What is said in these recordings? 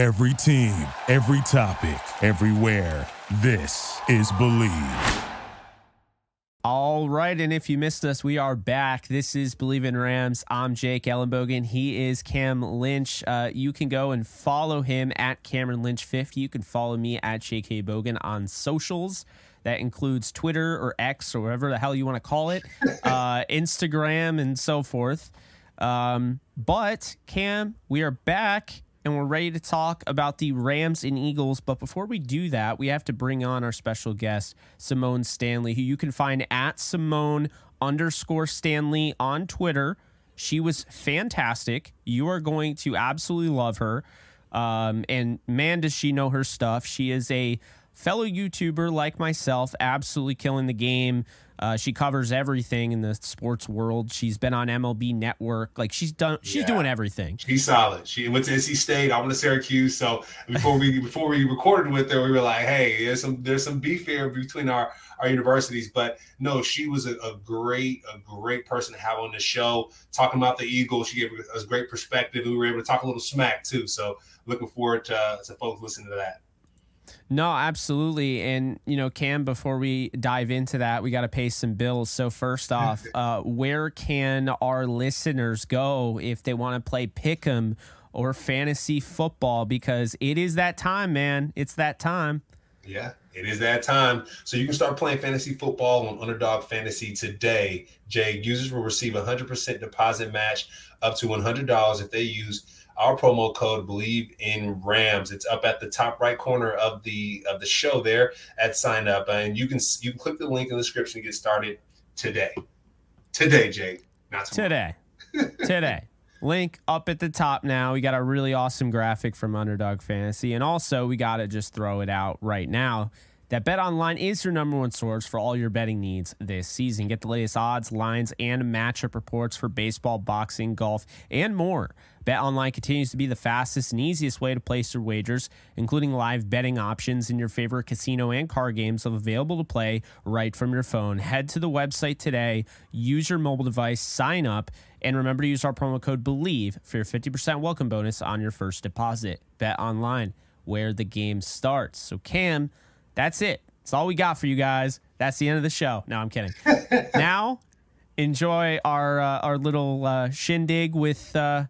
Every team, every topic, everywhere. This is Bleav. All right, and if you missed us, we are back. This is Bleav in Rams. I'm Jake Ellenbogen. He is Cam Lynch. Uh, you can go and follow him at Cameron Lynch 50. You can follow me at JK Bogan on socials. That includes Twitter or X or whatever the hell you want to call it, uh, Instagram, and so forth. Um, but Cam, we are back and we're ready to talk about the Rams and Eagles. But before we do that, we have to bring on our special guest, Symone Stanley, who you can find at Symone underscore Stanley on Twitter. She was fantastic. You are going to absolutely love her. Um, and man, does she know her stuff. She is a fellow YouTuber like myself, absolutely killing the game. Uh, she covers everything in the sports world. She's been on MLB Network. Like she's done, she's yeah. doing everything. She's solid. She went to NC State. I went to Syracuse. So before we before we recorded with her, we were like, hey, there's some there's some beef here between our our universities. But no, she was a, a great a great person to have on the show talking about the Eagles. She gave us great perspective. We were able to talk a little smack too. So looking forward to, to folks listening to that. No, absolutely. And, you know, Cam, before we dive into that, we got to pay some bills. So, first off, uh, where can our listeners go if they want to play Pick'em or fantasy football? Because it is that time, man. It's that time. Yeah, it is that time. So you can start playing fantasy football on Underdog Fantasy today. Jay, users will receive a 100% deposit match up to $100 if they use our promo code Bleav in rams. It's up at the top right corner of the of the show there at sign up. And you can you can click the link in the description to get started today. Today jake not tomorrow. today. Today. Link up at the top now. We got a really awesome graphic from underdog fantasy. And also we got to just throw it out right now that Bet Online is your number one source for all your betting needs this season. Get the latest odds, lines, and matchup reports for baseball, boxing, golf, and more. BetOnline continues to be the fastest and easiest way to place your wagers, including live betting options in your favorite casino and car games available to play right from your phone. Head to the website today, use your mobile device, sign up, and remember to use our promo code BLEAV for your 50% welcome bonus on your first deposit. Bet online, where the game starts. So, Cam, that's it. That's all we got for you guys. That's the end of the show. No, I'm kidding. now, enjoy our uh, our little uh, shindig with. Uh,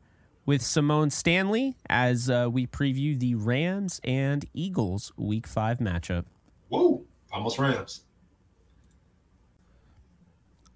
with Symone Stanley as uh, we preview the Rams and Eagles Week Five matchup. Whoa, almost Rams.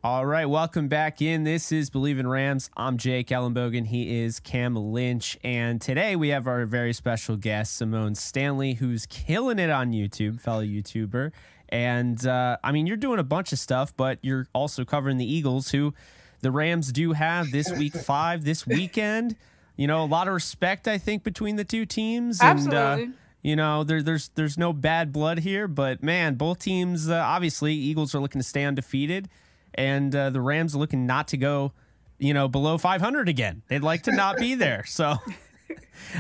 All right, welcome back in. This is Bleav in Rams. I'm Jake Ellenbogen. He is Cam Lynch. And today we have our very special guest, Symone Stanley, who's killing it on YouTube, fellow YouTuber. And uh, I mean, you're doing a bunch of stuff, but you're also covering the Eagles, who the Rams do have this week five, this weekend you know, a lot of respect, I think, between the two teams. Absolutely. And, uh, you know, there, there's there's no bad blood here, but man, both teams uh, obviously Eagles are looking to stay undefeated, and uh, the Rams looking not to go, you know, below 500 again. They'd like to not be there. So,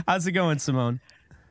how's it going, Symone?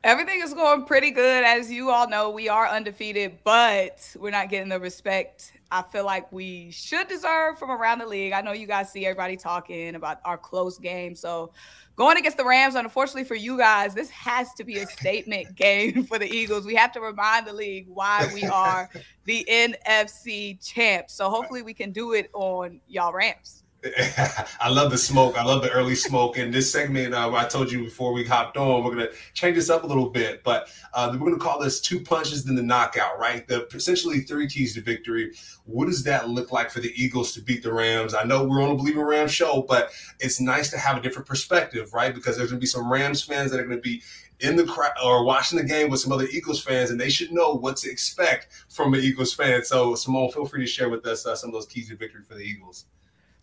Everything is going pretty good. As you all know, we are undefeated, but we're not getting the respect I feel like we should deserve from around the league. I know you guys see everybody talking about our close game. So going against the Rams, unfortunately for you guys, this has to be a statement game for the Eagles. We have to remind the league why we are the NFC champs. So hopefully we can do it on y'all Rams. I love the smoke. I love the early smoke. And this segment, uh, I told you before we hopped on, we're going to change this up a little bit. But uh, we're going to call this two punches then the knockout, right? The essentially three keys to victory. What does that look like for the Eagles to beat the Rams? I know we're on a Bleav in Rams show, but it's nice to have a different perspective, right? Because there's going to be some Rams fans that are going to be in the crowd or watching the game with some other Eagles fans, and they should know what to expect from an Eagles fan. So, Symone, feel free to share with us uh, some of those keys to victory for the Eagles.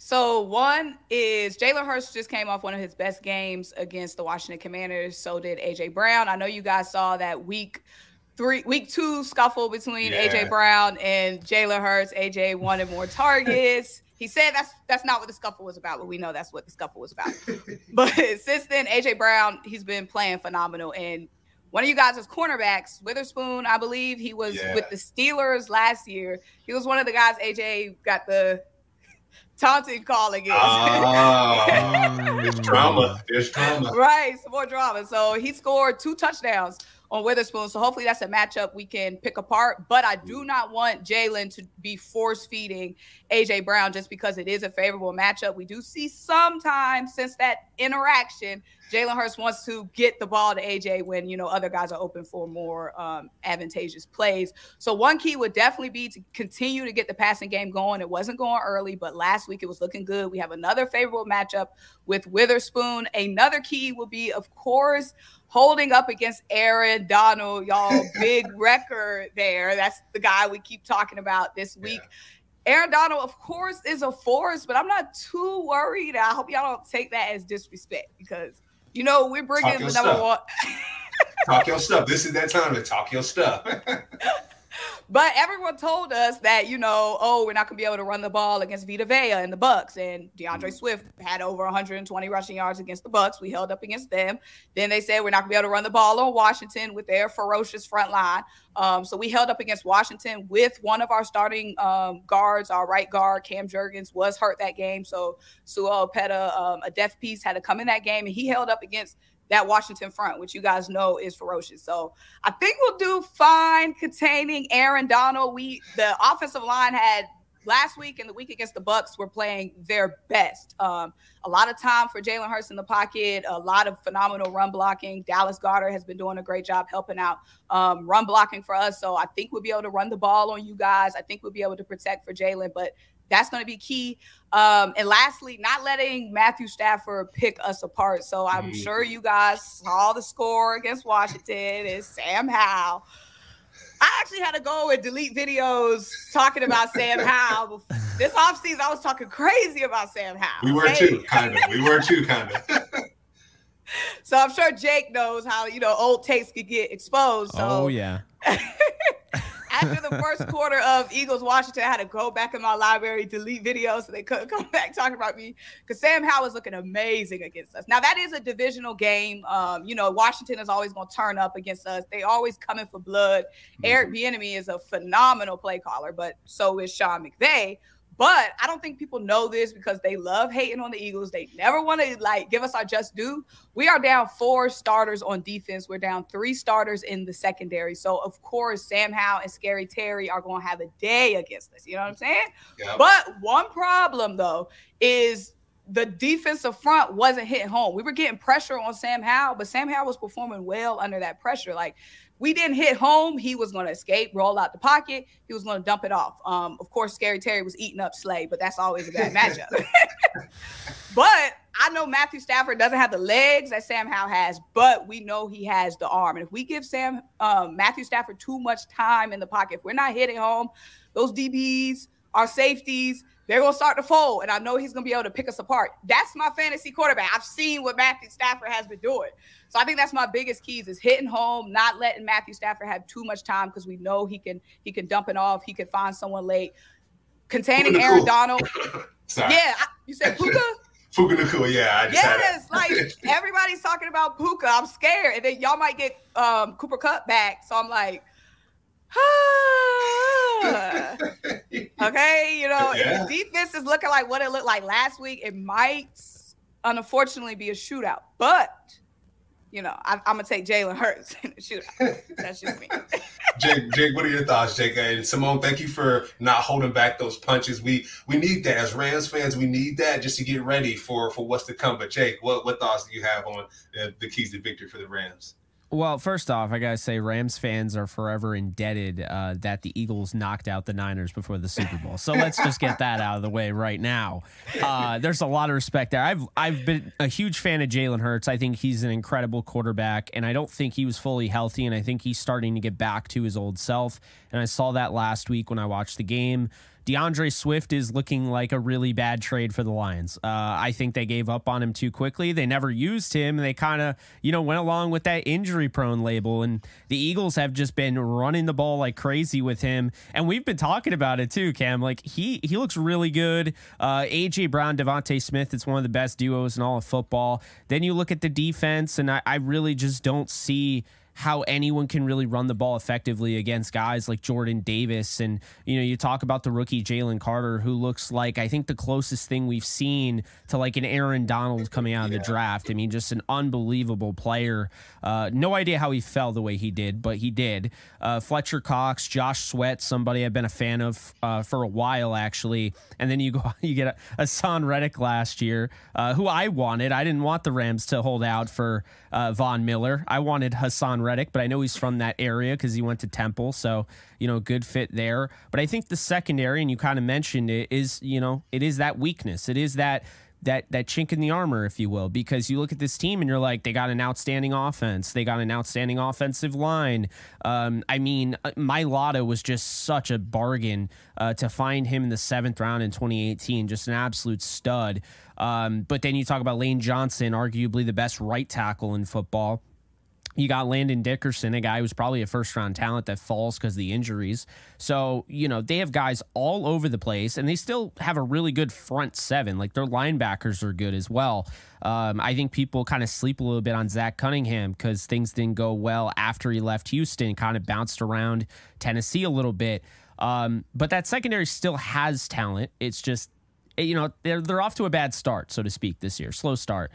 So one is Jalen Hurts just came off one of his best games against the Washington Commanders. So did AJ Brown. I know you guys saw that week three, week two scuffle between yeah. AJ Brown and Jalen Hurts. AJ wanted more targets. he said that's that's not what the scuffle was about, but we know that's what the scuffle was about. but since then, AJ Brown he's been playing phenomenal and. One of you guys is cornerbacks, Witherspoon, I believe he was yeah. with the Steelers last year. He was one of the guys AJ got the taunting calling ah. is. Oh, there's drama. There's drama. Right, some more drama. So he scored two touchdowns on Witherspoon. So hopefully that's a matchup we can pick apart. But I do not want Jalen to be force feeding AJ Brown just because it is a favorable matchup. We do see sometimes since that interaction, Jalen Hurts wants to get the ball to AJ when you know other guys are open for more um, advantageous plays. So one key would definitely be to continue to get the passing game going. It wasn't going early, but last week it was looking good. We have another favorable matchup with Witherspoon. Another key will be, of course, holding up against Aaron Donald, y'all. Big record there. That's the guy we keep talking about this week. Yeah. Aaron Donald, of course, is a force, but I'm not too worried. I hope y'all don't take that as disrespect because you know, we're bringing the number stuff. one. talk your stuff. This is that time to talk your stuff. but everyone told us that, you know, oh, we're not going to be able to run the ball against Vita Vea and the Bucks. And D'Andre mm-hmm. Swift had over 120 rushing yards against the Bucks. We held up against them. Then they said we're not going to be able to run the ball on Washington with their ferocious front line. Um, so we held up against Washington with one of our starting um, guards. Our right guard, Cam Jurgens, was hurt that game. So Sua Opeta, um, a deaf piece, had to come in that game, and he held up against that Washington front, which you guys know is ferocious. So I think we'll do fine containing Aaron Donald. We the offensive line had last week and the week against the Bucks were playing their best. Um, a lot of time for Jalen Hurts in the pocket, a lot of phenomenal run blocking. Dallas Goedert has been doing a great job helping out um, run blocking for us. So I think we'll be able to run the ball on you guys. I think we'll be able to protect for Jalen, but that's going to be key. Um, and lastly, not letting Matthew Stafford pick us apart. So I'm mm-hmm. sure you guys saw the score against Washington. It's Sam Howell. I actually had to go and delete videos talking about Sam Howell. This offseason, I was talking crazy about Sam Howell. We were okay? too, kind of. We were too, kind of. so I'm sure Jake knows how, you know, old takes could get exposed. So. Oh, yeah. after the first quarter of Eagles Washington, I had to go back in my library, delete videos so they couldn't come back talking about me because Sam Howell is looking amazing against us. Now that is a divisional game. Um, you know, Washington is always going to turn up against us. They always coming for blood. Mm-hmm. Eric Bieniemy is a phenomenal play caller, but so is Sean McVay. But I don't think people know this because they love hating on the Eagles. They never want to like give us our just due. We are down four starters on defense. We're down three starters in the secondary. So of course, Sam Howell and Scary Terry are going to have a day against us. You know what I'm saying? Yep. But one problem though is the defensive front wasn't hitting home. We were getting pressure on Sam Howell, but Sam Howell was performing well under that pressure. Like we didn't hit home, he was going to escape, roll out the pocket. He was going to dump it off. Um, of course, Scary Terry was eating up Slay, but that's always a bad matchup. but I know Matthew Stafford doesn't have the legs that Sam Howell has, but we know he has the arm. And if we give Sam um, Matthew Stafford too much time in the pocket, if we're not hitting home, those DBs, our safeties, they're gonna start to fold, and I know he's gonna be able to pick us apart. That's my fantasy quarterback. I've seen what Matthew Stafford has been doing. So I think that's my biggest keys is hitting home, not letting Matthew Stafford have too much time because we know he can he can dump it off. He can find someone late. Containing Aaron cool. Donald. Sorry. Yeah, I, you said Puka. Puka Nacua, yeah. yes, like everybody's talking about Puka. I'm scared, and then y'all might get um, Cooper Kupp back. So I'm like, ah. okay, you know, yeah. defense is looking like what it looked like last week. It might, unfortunately, be a shootout, but you know, I, am gonna take Jalen Hurts shootout. That's just me. Jake, Jake, what are your thoughts, Jake? And Symone, thank you for not holding back those punches. We we need that as Rams fans. We need that just to get ready for for what's to come. But Jake, what what thoughts do you have on the, the keys to victory for the Rams? Well, first off, I gotta say Rams fans are forever indebted uh, that the Eagles knocked out the Niners before the Super Bowl. So let's just get that out of the way right now. Uh, there's a lot of respect there. I've I've been a huge fan of Jalen Hurts. I think he's an incredible quarterback, and I don't think he was fully healthy. And I think he's starting to get back to his old self. And I saw that last week when I watched the game. D'Andre Swift is looking like a really bad trade for the Lions. Uh, I think they gave up on him too quickly. They never used him. They kind of, you know, went along with that injury prone label. And the Eagles have just been running the ball like crazy with him. And we've been talking about it too, Cam. Like he he looks really good. Uh, AJ Brown, DeVonta Smith, it's one of the best duos in all of football. Then you look at the defense, and I, I really just don't see how anyone can really run the ball effectively against guys like Jordan Davis. And, you know, you talk about the rookie Jalen Carter, who looks like, I think, the closest thing we've seen to like an Aaron Donald coming out of yeah. the draft. I mean, just an unbelievable player. Uh, no idea how he fell the way he did, but he did. Uh, Fletcher Cox, Josh Sweat, somebody I've been a fan of uh, for a while, actually. And then you go, you get a Haason Reddick last year, uh, who I wanted. I didn't want the Rams to hold out for uh, Von Miller. I wanted Reddick, but I know he's from that area because he went to Temple. So, you know, good fit there. But I think the secondary, and you kind of mentioned it, is, you know, it is that weakness. It is that that that chink in the armor, if you will, because you look at this team and you're like, they got an outstanding offense, they got an outstanding offensive line. Um, I mean, uh, Mailata was just such a bargain uh, to find him in the seventh round in 2018, just an absolute stud. Um, but then you talk about Lane Johnson, arguably the best right tackle in football. You got Landon Dickerson, a guy who's probably a first round talent that falls because of the injuries. So, you know, they have guys all over the place and they still have a really good front seven. Like their linebackers are good as well. Um, I think people kind of sleep a little bit on Zach Cunningham because things didn't go well after he left Houston, kind of bounced around Tennessee a little bit. Um, but that secondary still has talent. It's just, you know, they're, they're off to a bad start, so to speak, this year, slow start.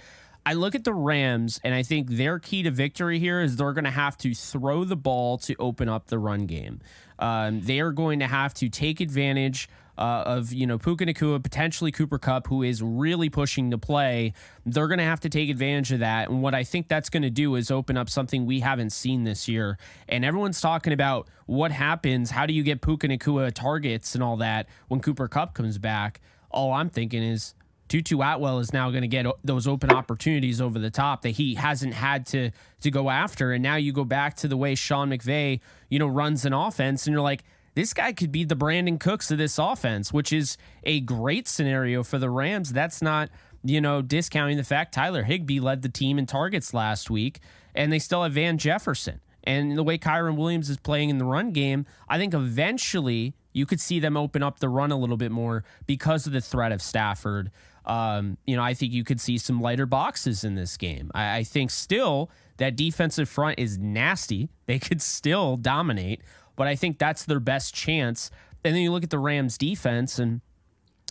I look at the Rams and I think their key to victory here is they're going to have to throw the ball to open up the run game. Um, they are going to have to take advantage uh, of you know Puka Nacua, potentially Cooper Kupp, who is really pushing to play. They're going to have to take advantage of that. And what I think that's going to do is open up something we haven't seen this year. And everyone's talking about what happens. How do you get Puka Nacua targets and all that when Cooper Kupp comes back? All I'm thinking is Tutu Atwell is now going to get those open opportunities over the top that he hasn't had to to go after. And now you go back to the way Sean McVay, you know, runs an offense, and you're like, this guy could be the Brandin Cooks of this offense, which is a great scenario for the Rams. That's not, you know, discounting the fact Tyler Higbee led the team in targets last week, and they still have Van Jefferson. And the way Kyren Williams is playing in the run game, I think eventually you could see them open up the run a little bit more because of the threat of Stafford. Um, you know, I think you could see some lighter boxes in this game. I, I think still that defensive front is nasty. They could still dominate, but I think that's their best chance. And then you look at the Rams defense, and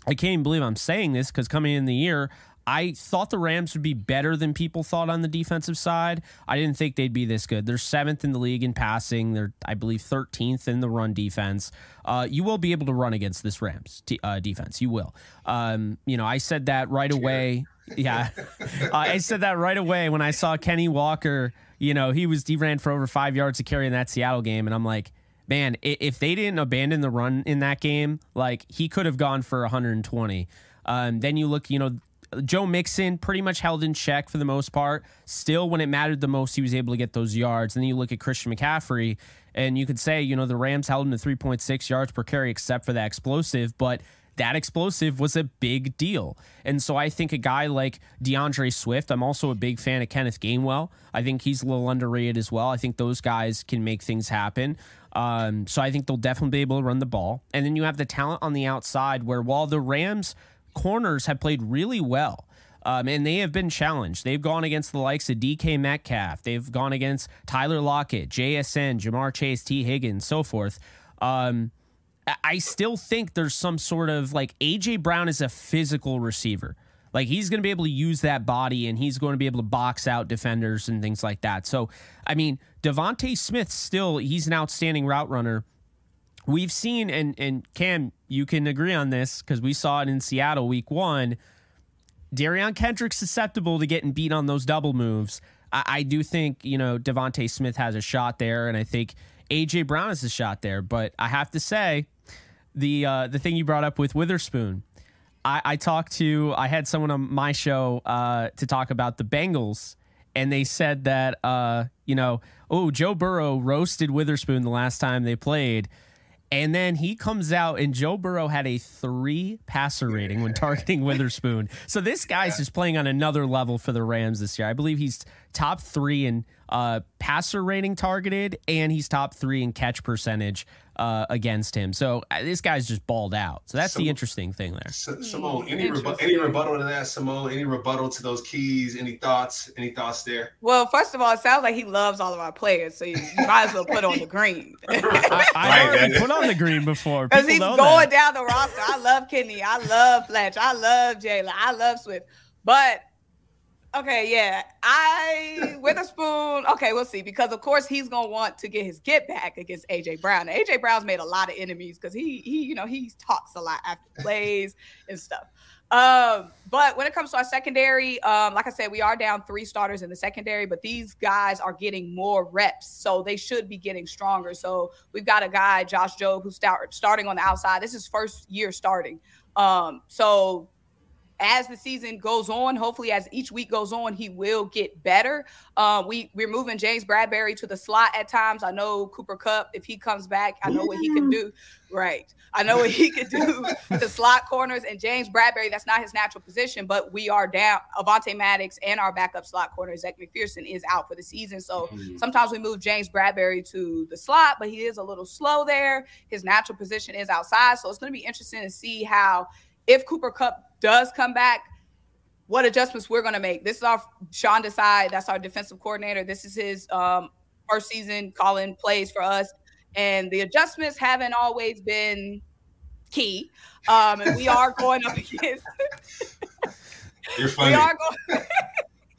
I can't even believe I'm saying this because coming in the year, I thought the Rams would be better than people thought on the defensive side. I didn't think they'd be this good. They're seventh in the league in passing. They're, I believe, 13th in the run defense. Uh, you will be able to run against this Rams t- uh, defense. You will. Um, you know, I said that right away. Yeah, uh, I said that right away when I saw Kenny Walker. You know, he was he ran for over five yards to carry in that Seattle game, and I'm like, man, if they didn't abandon the run in that game, like he could have gone for 120. Um, then you look, you know, Joe Mixon pretty much held in check for the most part. Still, when it mattered the most, he was able to get those yards. And then you look at Christian McCaffrey, and you could say, you know, the Rams held him to 3.6 yards per carry, except for that explosive, but that explosive was a big deal. And so I think a guy like D'Andre Swift, I'm also a big fan of Kenneth Gainwell. I think he's a little underrated as well. I think those guys can make things happen. Um, so I think they'll definitely be able to run the ball. And then you have the talent on the outside where while the Rams corners have played really well. Um, and they have been challenged. They've gone against the likes of DK Metcalf. They've gone against Tyler Lockett, JSN, Ja'Marr Chase, Tee Higgins, so forth. Um, I still think there's some sort of like AJ Brown is a physical receiver. Like he's going to be able to use that body and he's going to be able to box out defenders and things like that. So, I mean, DeVonta Smith still, he's an outstanding route runner we've seen and and Cam, you can agree on this because we saw it in Seattle week one. Derion Kendrick's susceptible to getting beat on those double moves. I, I do think you know DeVonta Smith has a shot there, and I think AJ Brown has a shot there. But I have to say, the uh, the thing you brought up with Witherspoon, I, I talked to I had someone on my show uh, to talk about the Bengals, and they said that uh, you know, oh Joe Burrow roasted Witherspoon the last time they played. And then he comes out, and Joe Burrow had a three passer rating when targeting Witherspoon. So this guy's just playing on another level for the Rams this year. I believe he's top three in uh, passer rating targeted, and he's top three in catch percentage. Uh, against him. So uh, this guy's just balled out. So that's the interesting thing there. Symone, any rebu- any rebuttal to that? Symone, any rebuttal to those keys? Any thoughts? Any thoughts there? Well, first of all, it sounds like he loves all of our players, so you, might as well put on the green. I, I already put on the green before because he's going that. down the roster. I love Kenny. I love Fletch. I love Jalen. I love Swift. But Okay, yeah. I Witherspoon. Okay, we'll see. Because of course he's gonna want to get his get back against AJ Brown. AJ Brown's made a lot of enemies because he he, you know, he talks a lot after plays and stuff. Um, but when it comes to our secondary, um, like I said, we are down three starters in the secondary, but these guys are getting more reps, so they should be getting stronger. So we've got a guy, Josh Jobe, who's start, starting on the outside. This is first year starting. Um, so as the season goes on, hopefully as each week goes on, he will get better. Uh, we we're moving James Bradberry to the slot at times. I know Cooper Kupp, if he comes back, I know what he can do. Right, I know what he can do to slot corners. And James Bradberry, that's not his natural position, but we are down. Avonte Maddox and our backup slot corner Zech McPhearson is out for the season. So mm-hmm. sometimes we move James Bradberry to the slot, but he is a little slow there. His natural position is outside, so it's going to be interesting to see how if Cooper Kupp does come back, what adjustments we're going to make. This is our Sean Desai. That's our defensive coordinator. This is his um, first season calling plays for us, and the adjustments haven't always been key. Um, and we are going up against. You're funny. We are going.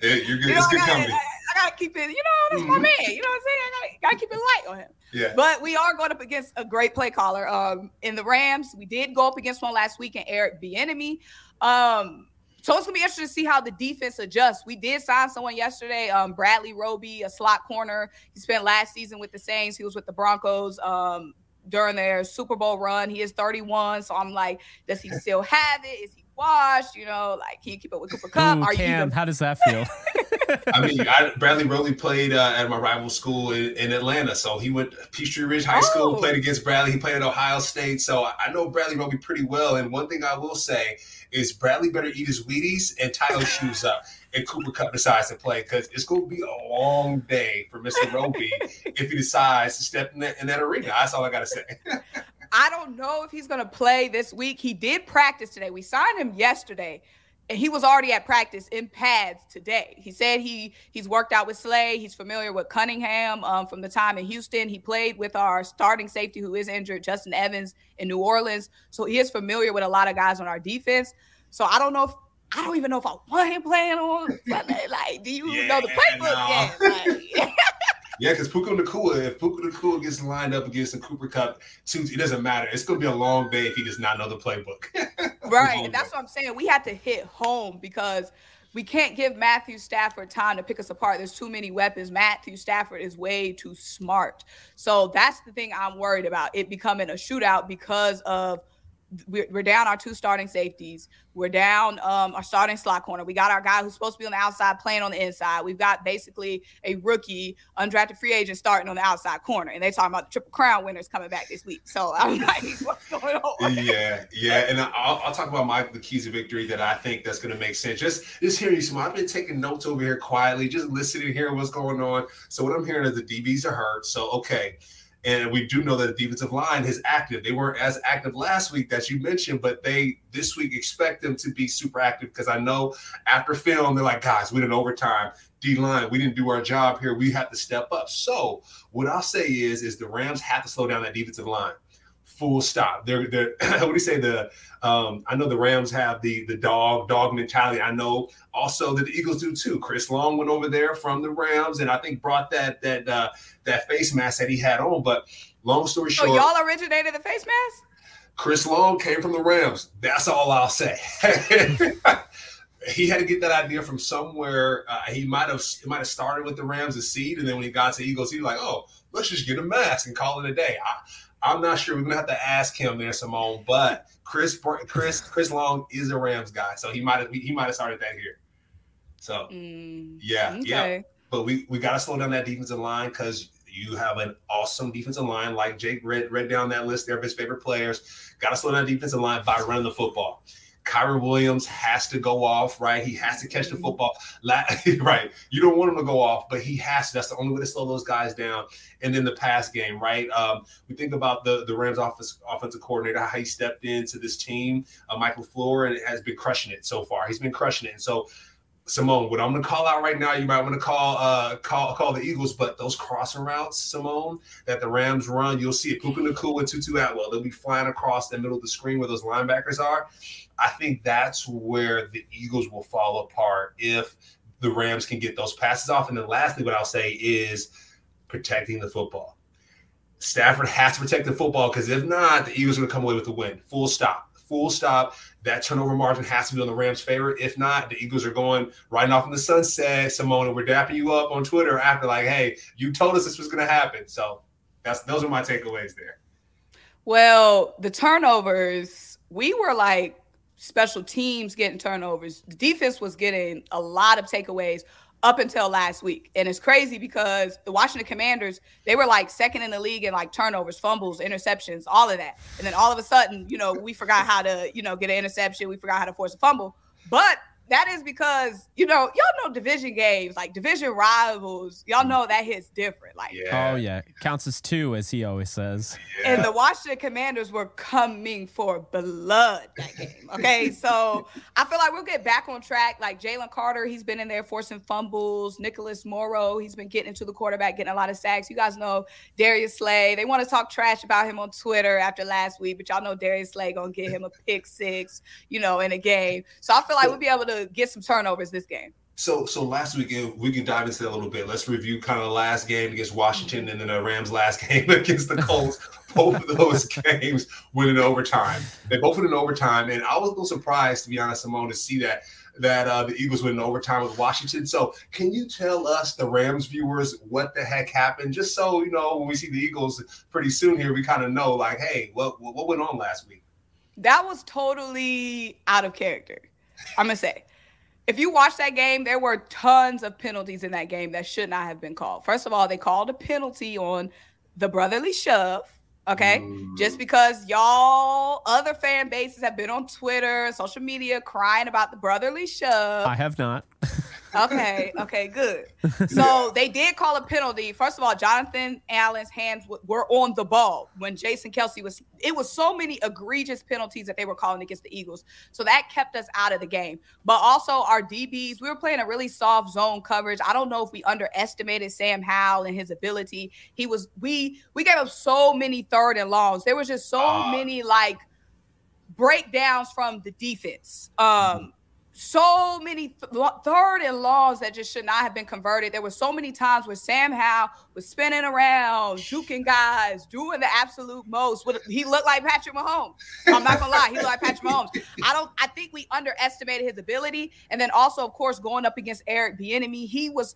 you're good. You know, it's good I gotta, company. I, I, gotta keep it. You know, that's mm-hmm. my man. You know what I'm saying? I gotta, gotta keep it light on him. Yeah. But we are going up against a great play caller. Um, in the Rams, we did go up against one last week, and Eric Bieniemy. Um, so it's gonna be interesting to see how the defense adjusts. We did sign someone yesterday, um, Bradley Roby, a slot corner. He spent last season with the Saints. He was with the Broncos um, during their Super Bowl run. He is 31, so I'm like, does he still have it? Is he washed? You know, like can you keep up with Cooper Kupp? Ooh, Are Cam, you how does that feel? I mean, I, Bradley Roby played uh, at my rival school in, in, Atlanta, so he went Peachtree Ridge High School, oh. played against Bradley. He played at Ohio State, so I know Bradley Roby pretty well. And one thing I will say is Bradley better eat his Wheaties and tie those shoes up. And Cooper Kupp decides to play because it's going to be a long day for Mr. Roby if he decides to step in that, in that arena. That's all I got to say. I don't know if he's going to play this week. He did practice today. We signed him yesterday, and he was already at practice in pads today. He said he he's worked out with Slay. He's familiar with Cunningham um, from the time in Houston. He played with our starting safety who is injured, Justin Evans, in New Orleans. So he is familiar with a lot of guys on our defense. So I don't know if I don't even know if I want him playing on Sunday. Like, do you yeah, know the playbook no. yet? Like, Yeah, because Puka Nacua, if Puka Nacua gets lined up against the Cooper Kupp, it doesn't matter. It's going to be a long day if he does not know the playbook. right. And that's what I'm saying. We have to hit home because we can't give Matthew Stafford time to pick us apart. There's too many weapons. Matthew Stafford is way too smart. So that's the thing I'm worried about it becoming a shootout because of – we're, down our two starting safeties. We're down um, our starting slot corner. We got our guy who's supposed to be on the outside playing on the inside. We've got basically a rookie, undrafted free agent starting on the outside corner. And they talking about the triple crown winners coming back this week. So I'm like, what's going on? Yeah, yeah. And I'll, I'll talk about my the keys of victory that I think that's going to make sense. Just just hearing you, some. I've been taking notes over here quietly, just listening, hearing what's going on. So what I'm hearing is the DBs are hurt. So okay and we do know that the defensive line is active. They weren't as active last week that you mentioned, but they this week expect them to be super active because I know after film, they're like, guys, we did overtime. D line, we didn't do our job here. We have to step up. So what I'll say is, is the Rams have to slow down that defensive line full stop. They're they're what do you say? The um, I know the Rams have the the dog dog mentality. I know also that the Eagles do too. Chris Long went over there from the Rams and I think brought that that uh, that face mask that he had on. But long story short, so y'all originated the face mask. Chris Long came from the Rams. That's all I'll say. he had to get that idea from somewhere. Uh, he might have might have started with the Rams as seed, and then when he got to Eagles, he was like, "Oh, let's just get a mask and call it a day." I, I'm not sure. We're gonna have to ask him there, Symone. But Chris, Chris, Chris Long is a Rams guy, so he might have he might have started that here. So mm, yeah, okay. yeah. But we we gotta slow down that defensive line because you have an awesome defensive line, like Jake read read down that list there of his favorite players. Got to slow down the defensive line by running the football. Kyren Williams has to go off, right? He has to catch the football, right? You don't want him to go off, but he has to. That's the only way to slow those guys down. And then the pass game, right? Um, we think about the the Rams office offensive coordinator, how he stepped into this team, uh, Mike LaFleur, and has been crushing it so far. He's been crushing it, and so Symone, what I'm gonna call out right now, you might want to call uh call call the Eagles, but those crossing routes, Symone, that the Rams run, you'll see it. Puka Nacua and Tutu Atwell. They'll be flying across the middle of the screen where those linebackers are. I think that's where the Eagles will fall apart if the Rams can get those passes off. And then lastly, what I'll say is protecting the football. Stafford has to protect the football because if not, the Eagles are to come away with the win. Full stop. Full stop. That turnover margin has to be on the Rams' favor. If not, the Eagles are going riding off in the sunset. Symone, we're dapping you up on Twitter after like, hey, you told us this was going to happen. So that's those are my takeaways there. Well, the turnovers, we were like special teams getting turnovers. The defense was getting a lot of takeaways up until last week. And it's crazy because the Washington Commanders, they were like second in the league in like turnovers, fumbles, interceptions, all of that. And then all of a sudden, you know, we forgot how to, you know, get an interception. We forgot how to force a fumble. But that is because you know y'all know division games like division rivals y'all mm. know that hits different like yeah. oh yeah. Counts as two as he always says. Yeah. and the washington commanders were coming for blood that game okay? So i feel like we'll get back on track. Like jalen carter he's been in there forcing fumbles. Nicholas morrow he's been getting into the quarterback getting a lot of sacks. You guys know darius slay. They want to talk trash about him on twitter after last week but y'all know darius slay gonna get him a pick six you know in a game. So i feel like we'll be able to get some turnovers this game. So, so last weekend we can dive into that a little bit. Let's review kind of the last game against Washington and then the Rams' last game against the Colts. both of those games went in overtime. They both went in overtime, and I was a little surprised, to be honest, Symone, to see that that uh, the Eagles went in overtime with Washington. So, can you tell us, the Rams viewers, what the heck happened? Just so you know, when we see the Eagles pretty soon here, we kind of know, like, hey, what what went on last week? That was totally out of character. I'm gonna say if you watch that game, there were tons of penalties in that game that should not have been called. First of all, they called a penalty on the brotherly shove. Okay. Mm. Just because y'all other fan bases have been on Twitter, social media crying about the brotherly shove. I have not. Okay. Okay. Good. So they did call a penalty. First of all, Jonathan Allen's hands w- were on the ball when Jason Kelce was. It was so many egregious penalties that they were calling against the Eagles. So that kept us out of the game. But also our DBs, we were playing a really soft zone coverage. I don't know if we underestimated Sam Howell and his ability. He was. We we gave up so many third and longs. There was just so uh, many like breakdowns from the defense. Um. So many th- third and laws that just should not have been converted. There were so many times where Sam Howell was spinning around, juking guys, doing the absolute most. He looked like Patrick Mahomes. I'm not gonna lie, he looked like Patrick Mahomes. I don't. I think we underestimated his ability, and then also, of course, going up against Eric Bieniemy, he was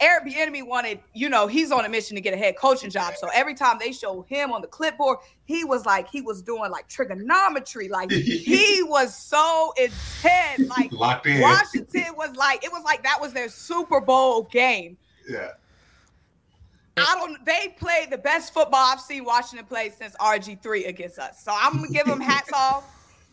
Eric Bieniemy wanted, you know, he's on a mission to get a head coaching job. So every time they show him on the clipboard, he was like, he was doing like trigonometry. Like he was so intense. Like Locked in. Washington was like, it was like that was their Super Bowl game. Yeah. I don't. They played the best football I've seen Washington play since RG three against us. So I'm gonna give them hats off.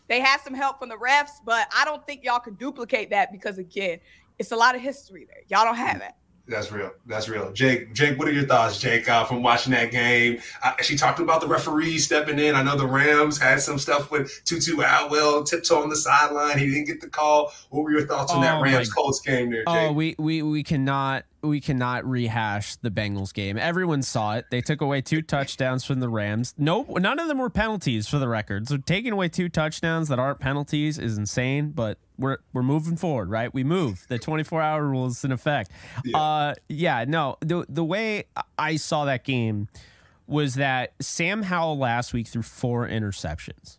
They had some help from the refs, but I don't think y'all can duplicate that because again, it's a lot of history there. Y'all don't have that. That's real. That's real. Jake, Jake, what are your thoughts, Jake, uh, from watching that game? Uh, she talked about the referee stepping in. I know the Rams had some stuff with Tutu Atwell tiptoe on the sideline. He didn't get the call. What were your thoughts on oh that Rams Colts game there, Jake? Oh, we we we cannot we cannot rehash the Bengals game. Everyone saw it. They took away two touchdowns from the Rams. No, none of them were penalties for the record. So taking away two touchdowns that aren't penalties is insane. But we're we're moving forward, right? We move. The 24 hour rule is in effect. Yeah. Uh, yeah. No, the the way I saw that game was that Sam Howell last week threw four interceptions.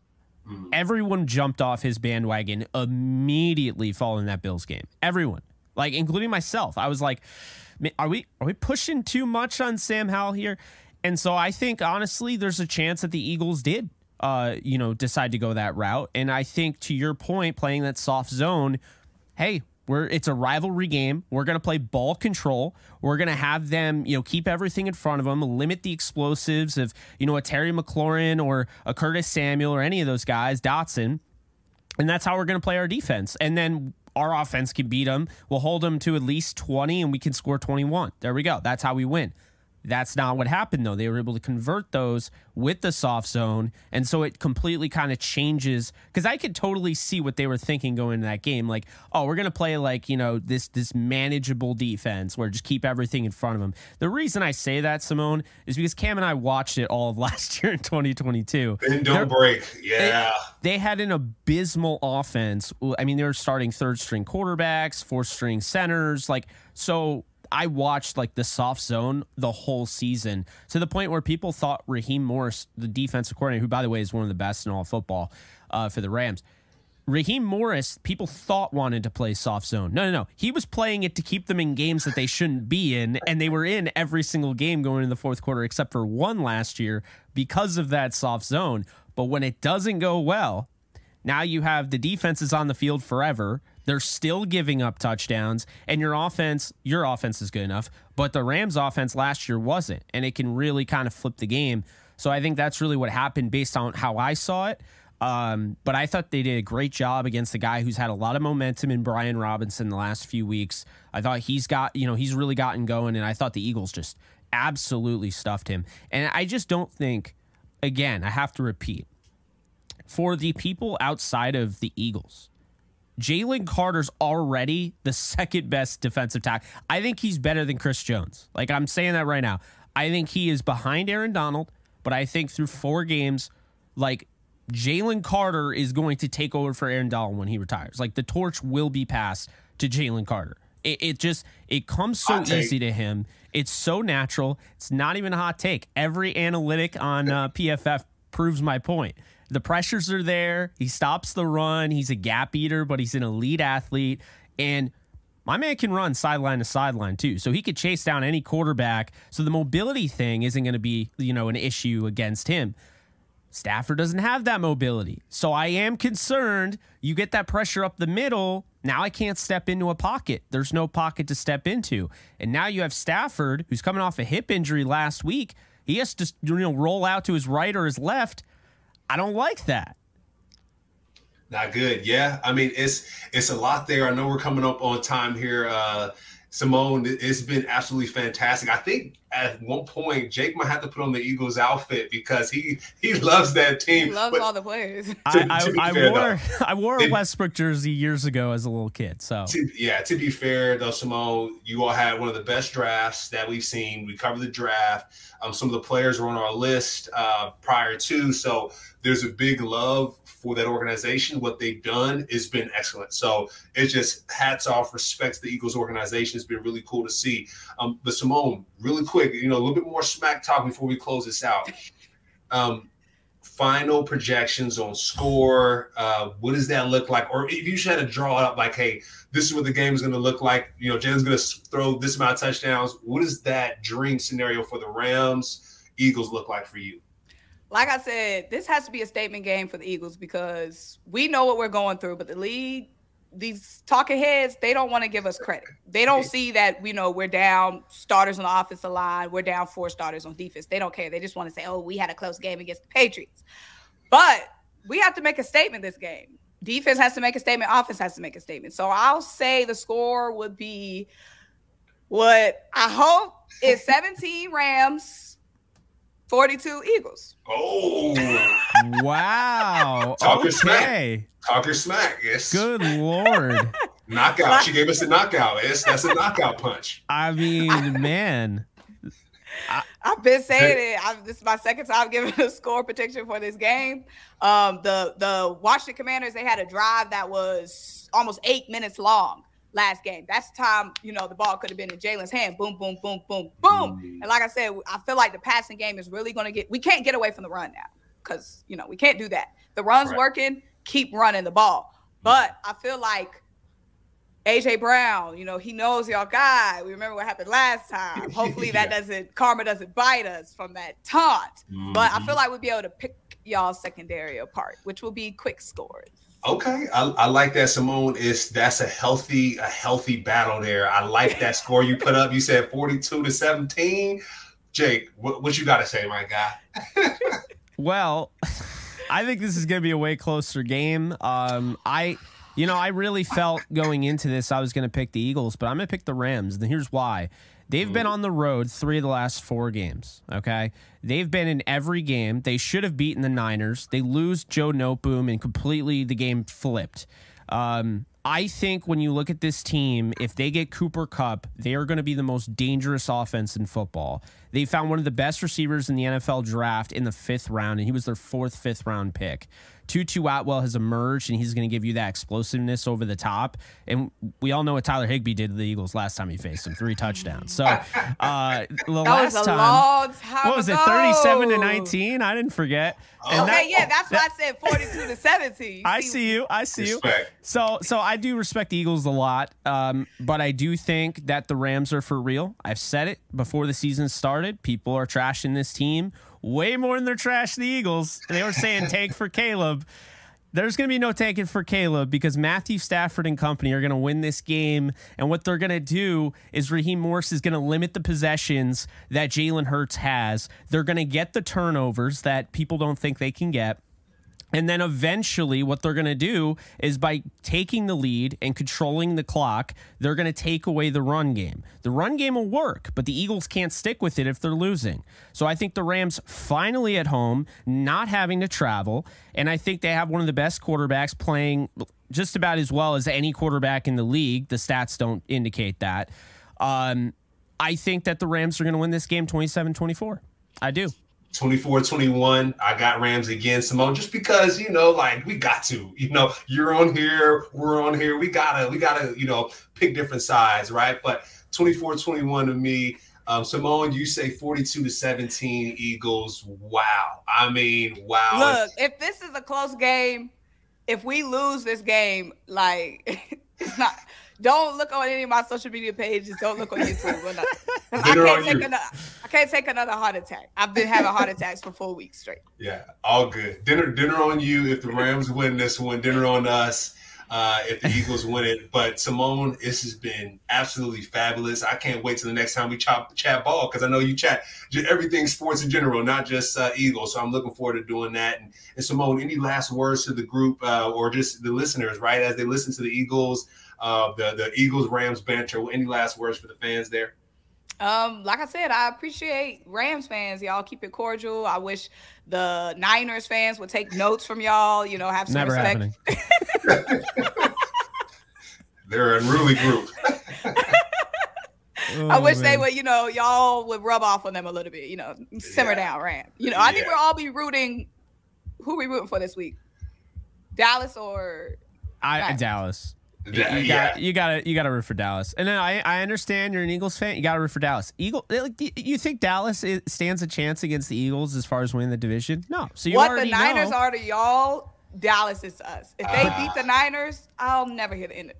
Mm. Everyone jumped off his bandwagon immediately following that Bills game. Everyone like including myself. I was like, are we are we pushing too much on Sam Howell here? And so I think honestly, there's a chance that the Eagles did, uh, you know, decide to go that route. And I think to your point, playing that soft zone, hey, we're it's a rivalry game. We're gonna play ball control. We're gonna have them, you know, keep everything in front of them, limit the explosives of, you know, a Terry McLaurin or a Curtis Samuel or any of those guys, Dotson And that's how we're going to play our defense. And then our offense can beat them. We'll hold them to at least 20 and we can score 21. There we go. That's how we win. That's not what happened though. They were able to convert those with the soft zone, and so it completely kind of changes. Because I could totally see what they were thinking going into that game. Like, oh, we're gonna play like you know this this manageable defense where just keep everything in front of them. The reason I say that, Symone, is because Cam and I watched it all of last year in 2022. And don't They're, break, yeah. They, they had an abysmal offense. I mean, they were starting third string quarterbacks, fourth string centers, like so I watched like the soft zone the whole season to the point where people thought Raheem Morris, the defensive coordinator, who by the way is one of the best in all football uh, for the Rams, Raheem Morris, people thought wanted to play soft zone. No, no, no. He was playing it to keep them in games that they shouldn't be in, and they were in every single game going into the fourth quarter, except for one last year because of that soft zone. But when it doesn't go well, now you have the defenses on the field forever. They're still giving up touchdowns, and your offense, your offense is good enough, but the Rams' offense last year wasn't, and it can really kind of flip the game. So I think that's really what happened based on how I saw it. Um, but I thought they did a great job against the guy who's had a lot of momentum in Brian Robinson the last few weeks. I thought he's got, you know, he's really gotten going, and I thought the Eagles just absolutely stuffed him. And I just don't think, again, I have to repeat, for the people outside of the Eagles, Jalen Carter's already the second best defensive tackle. I think he's better than Chris Jones. Like I'm saying that right now. I think he is behind Aaron Donald, but I think through four games, like Jalen Carter is going to take over for Aaron Donald when he retires. Like the torch will be passed to Jalen Carter. It, it, just it comes so easy to him. It's so natural. It's not even a hot take. Every analytic on uh, PFF proves my point. The pressures are there. He stops the run. He's a gap eater, but he's an elite athlete. And my man can run sideline to sideline too. So he could chase down any quarterback. So the mobility thing isn't going to be, you know, an issue against him. Stafford doesn't have that mobility. So I am concerned you get that pressure up the middle. Now I can't step into a pocket. There's no pocket to step into. And now you have Stafford, who's coming off a hip injury last week. He has to you know roll out to his right or his left. I don't like that. Not good. Yeah. I mean, it's it's a lot there. I know we're coming up on time here. Uh Symone, it's been absolutely fantastic. I think at one point Jake might have to put on the Eagles outfit because he he loves that team. He loves but all the players. To, I, to I, I wore though, I wore a Westbrook jersey years ago as a little kid. So to, yeah, to be fair though, Symone, you all had one of the best drafts that we've seen. We covered the draft. Um, some of the players were on our list uh, prior to, so there's a big love for that organization. What they've done has been excellent. So it's just hats off, respects the Eagles organization. It's been really cool to see. Um, but Symone, really quick, you know, a little bit more smack talk before we close this out. Um, final projections on score. Uh, what does that look like? Or if you have to draw it up like, hey, this is what the game is going to look like. You know, Jalen's going to throw this amount of touchdowns. What does that dream scenario for the Rams, Eagles look like for you? like I said, this has to be a statement game for the Eagles because we know what we're going through, but the league, these talking heads, they don't want to give us credit. They don't see that you know we're down starters on the offensive line, we're down four starters on defense. They don't care. They just want to say, "Oh, we had a close game against the Patriots." But we have to make a statement this game. Defense has to make a statement. Offense has to make a statement. So I'll say the score would be what I hope is 17 Rams 42 Eagles. Oh. wow. Talking okay. smack. Talking smack. Yes. Good Lord. knockout. She gave us a knockout. Yes, that's a knockout punch. I mean, man. I, have been saying it. i this is my second time giving a score prediction for this game. Um, the the Washington Commanders they had a drive that was almost eight minutes long last game. That's the time, you know, the ball could have been in Jalen's hand. Boom, boom, boom, boom, boom. Mm-hmm. And like I said, I feel like the passing game is really going to get, we can't get away from the run now because, you know, we can't do that. The run's right. working, keep running the ball. But I feel like AJ Brown, you know, he knows y'all guy. We remember what happened last time. Hopefully that yeah. doesn't, karma doesn't bite us from that taunt. Mm-hmm. But I feel like we'll be able to pick y'all secondary apart, which will be quick scores. Okay, I, I, like that, Symone. Is that's a healthy a healthy battle there. I like that score you put up. You said forty two to seventeen. Jake, what, what you got to say, my guy? well, I think this is going to be a way closer game. Um, I, you know, I really felt going into this I was going to pick the Eagles, but I'm going to pick the Rams, and here's why. They've been on the road three of the last four games. Okay. They've been in every game. They should have beaten the Niners. They lose Joe Noteboom and completely the game flipped. Um, I think when you look at this team, if they get Cooper Kupp, they are going to be the most dangerous offense in football. They found one of the best receivers in the NFL draft in the fifth round, and he was their fourth, fifth round pick. Tutu Atwell has emerged, and he's going to give you that explosiveness over the top. And we all know what Tyler Higbee did to the Eagles last time he faced him, three touchdowns. So uh, the That last was a time, long time what was it, 37 to 19? I didn't forget. And Okay, that- yeah, that's why I said 42 to 17. I see you. I see you. So, so I do respect the Eagles a lot, um, but I do think that the Rams are for real. I've said it before the season started. People are trashing this team way more than they're trashing the Eagles. They were saying take for Caleb. There's going to be no taking for Caleb because Matthew Stafford and company are going to win this game. And what they're going to do is Raheem Morris is going to limit the possessions that Jalen Hurts has. They're going to get the turnovers that people don't think they can get. And then eventually, what they're going to do is by taking the lead and controlling the clock, they're going to take away the run game. The run game will work, but the Eagles can't stick with it if they're losing. So I think the Rams finally at home, not having to travel, and I think they have one of the best quarterbacks playing just about as well as any quarterback in the league. The stats don't indicate that. Um, I think that the Rams are going to win this game 27 24. I do. 24 21 i got rams again symone just because you know like we got to you know you're on here we're on here we gotta we gotta you know pick different sides right but 24 21 to me um, Symone, you say 42 to 17 Eagles. Wow. I mean, wow. Look, if this is a close game, if we lose this game, like it's not. Don't look on any of my social media pages. Don't look on YouTube. We're not- I can't take you. another. I can't take another heart attack. I've been having heart attacks for four weeks straight. Yeah, all good. Dinner, dinner on you if the Rams win this one. Dinner on us uh, if the Eagles win it. But Symone, this has been absolutely fabulous. I can't wait till the next time we chop chat ball because I know you chat everything sports in general, not just uh, Eagles. So I'm looking forward to doing that. And, and Symone, any last words to the group uh, or just the listeners, right, as they listen to the Eagles, uh, the the Eagles Rams banter? Any last words for the fans there? Um, like I said, I appreciate Rams fans. Y'all keep it cordial. I wish the Niners fans would take notes from y'all. You know, have some Never respect. happening. They're a unruly group. I Oh, wish they would, you know, y'all would rub off on them a little bit, you know, simmer Yeah. down, Ram. You know, I think we'll all be rooting. Who we rooting for this week? Dallas or I, Dallas. Yeah, you yeah. got you got to you got to root for Dallas. And then I I understand you're an Eagles fan. You got to root for Dallas. Eagle. like, You think Dallas stands a chance against the Eagles as far as winning the division? No. So you what the Niners know. are to y'all, Dallas is to us. If they Ah. beat the Niners, I'll never hear the end. of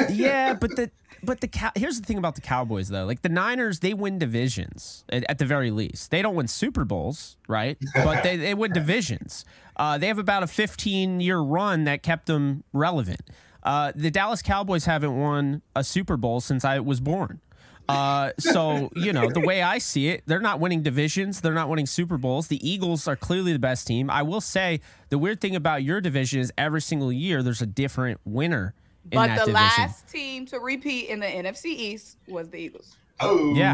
it. yeah, but the but the cow. Here's the thing about the Cowboys though. Like the Niners, they win divisions at, at the very least. They don't win Super Bowls, right? But they they win divisions. Uh, they have about a 15 year run that kept them relevant. Uh, the Dallas Cowboys haven't won a Super Bowl since I was born. Uh, so you know the way I see it, they're not winning divisions. They're not winning Super Bowls. The Eagles are clearly the best team. I will say the weird thing about your division is every single year there's a different winner in But the division. last team to repeat in the NFC East was the Eagles. Oh, Yeah.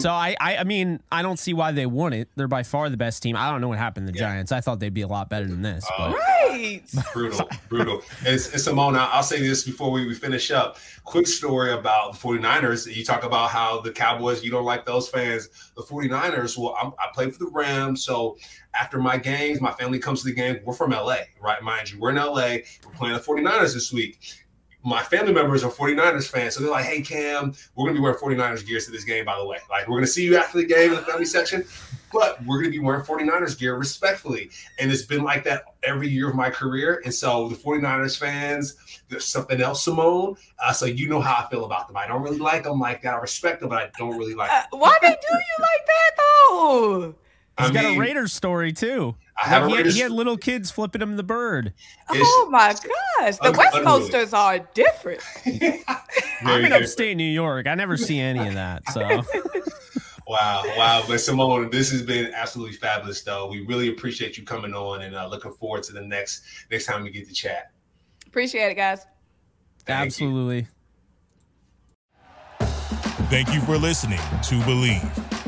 So I, I, I mean, I don't see why they won it. They're by far the best team. I don't know what happened to the Yeah. Giants. I thought they'd be a lot better than this. But Right. brutal, brutal. And, and Symone, I- I'll say this before we, we finish up. Quick story about the 49ers. You talk about how the Cowboys, you don't like those fans. The 49ers, well, I'm, I play for the Rams. So after my games, my family comes to the game. We're from LA, right? Mind you, we're in LA. We're playing the 49ers this week. My family members are 49ers fans. So they're like, hey, Cam, we're going to be wearing 49ers gears to this game, by the way. Like, we're going to see you after the game in the family section, but we're going to be wearing 49ers gear respectfully. And it's been like that every year of my career. And so the 49ers fans, there's something else, Symone. Uh, so you know how I feel about them. I don't really like them like that. I respect them, but I don't really like Uh, them. why they do you like that though? He's I got a mean, Raiders story too. I have Like, a he, had, he had little kids flipping him the bird. It's- oh my gosh, the West. Coasters are different. I'm Very in upstate New York. I never see any of that. So Wow, wow. But Symone, this has been absolutely fabulous, though. We really appreciate you coming on and uh, looking forward to the next next time we get to chat. Appreciate it, guys. Thank Absolutely. You. Thank you for listening to Bleav.